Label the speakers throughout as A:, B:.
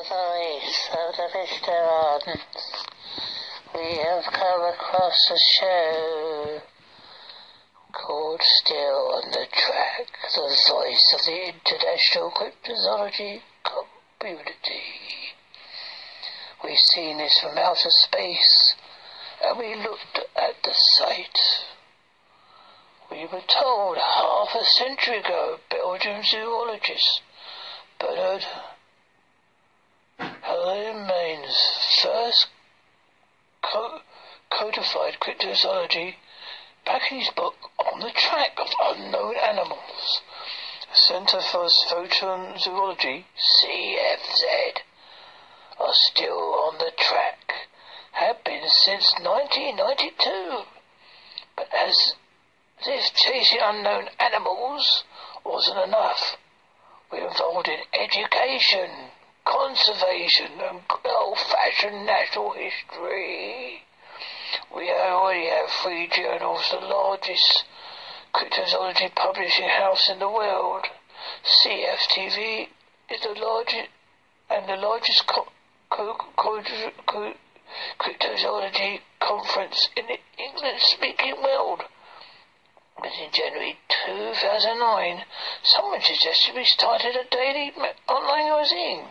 A: of the Vistarons, we have come across a show called Still on the Track, the voice of the international cryptozoology community. We've seen this from outer space, and we looked at the site. We were told half a century ago, Belgian zoologist Bernard Heuvelmans first co- codified cryptozoology back in his book On the Track of Unknown Animals. Centre for Fortean Zoology, CFZ, are still on the track. Have been since 1992. But as if chasing unknown animals wasn't enough, we're involved in education, conservation, and old-fashioned natural history. We already have three journals, the largest cryptozoology publishing house in the world. CFTV is the largest and the largest co- co- co- cryptozoology conference in the English-speaking world. In January 2009, someone suggested we started a daily online magazine.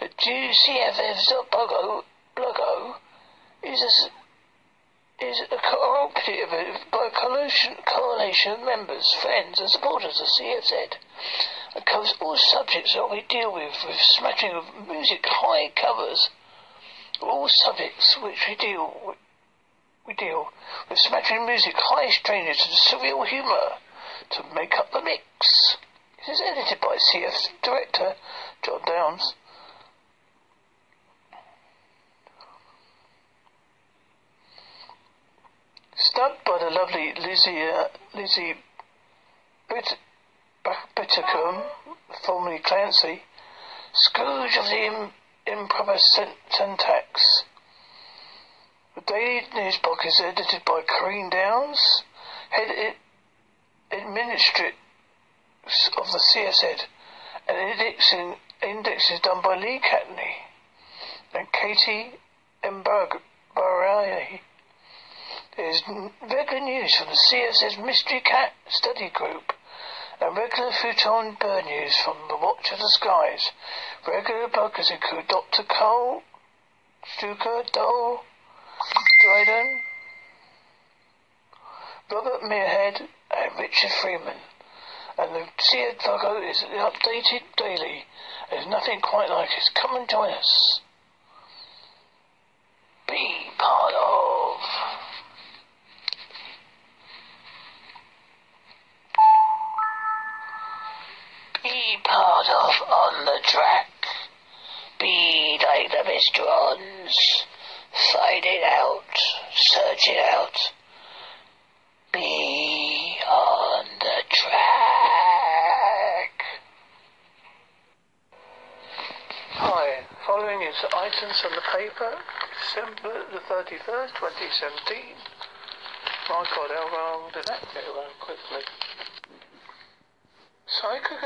A: The CFF.blogo blogo is a, is a cooperative by coalition, coalition of members, friends and supporters of CFZ. It covers all subjects that we deal with, with smattering of music high covers. All subjects which we deal with we deal with smattering music, high strangeness and surreal humour to make up the mix. It is edited by CF director Jon Downes. Stumped by the lovely Lizzie, uh, Lizzie Bit- Bittercombe, formerly Clancy, Scrooge of the Im- improper syn- syntax. The Daily News is edited by Corinna Downes, head administrator of the CFZ, and indexing index is done by Lee Catney and Katie Mbarayani. There's regular news from the CFZ Mystery Cat Study Group and regular Fortean bird news from the Watch of the Skies. Regular bloggers include Dr. Cole, Stuka, Dole, Dryden, Robert Muirhead, and Richard Freeman. And the Seared logo is updated daily. There's nothing quite like it. Come and join us. Be part of. Be part of On the Track. Be like the Mysterons. Find it out. Search it out. Be on the track. Hi, following is items from the paper, December the 31st, 2017. My God, how long did that get around quickly? Psycho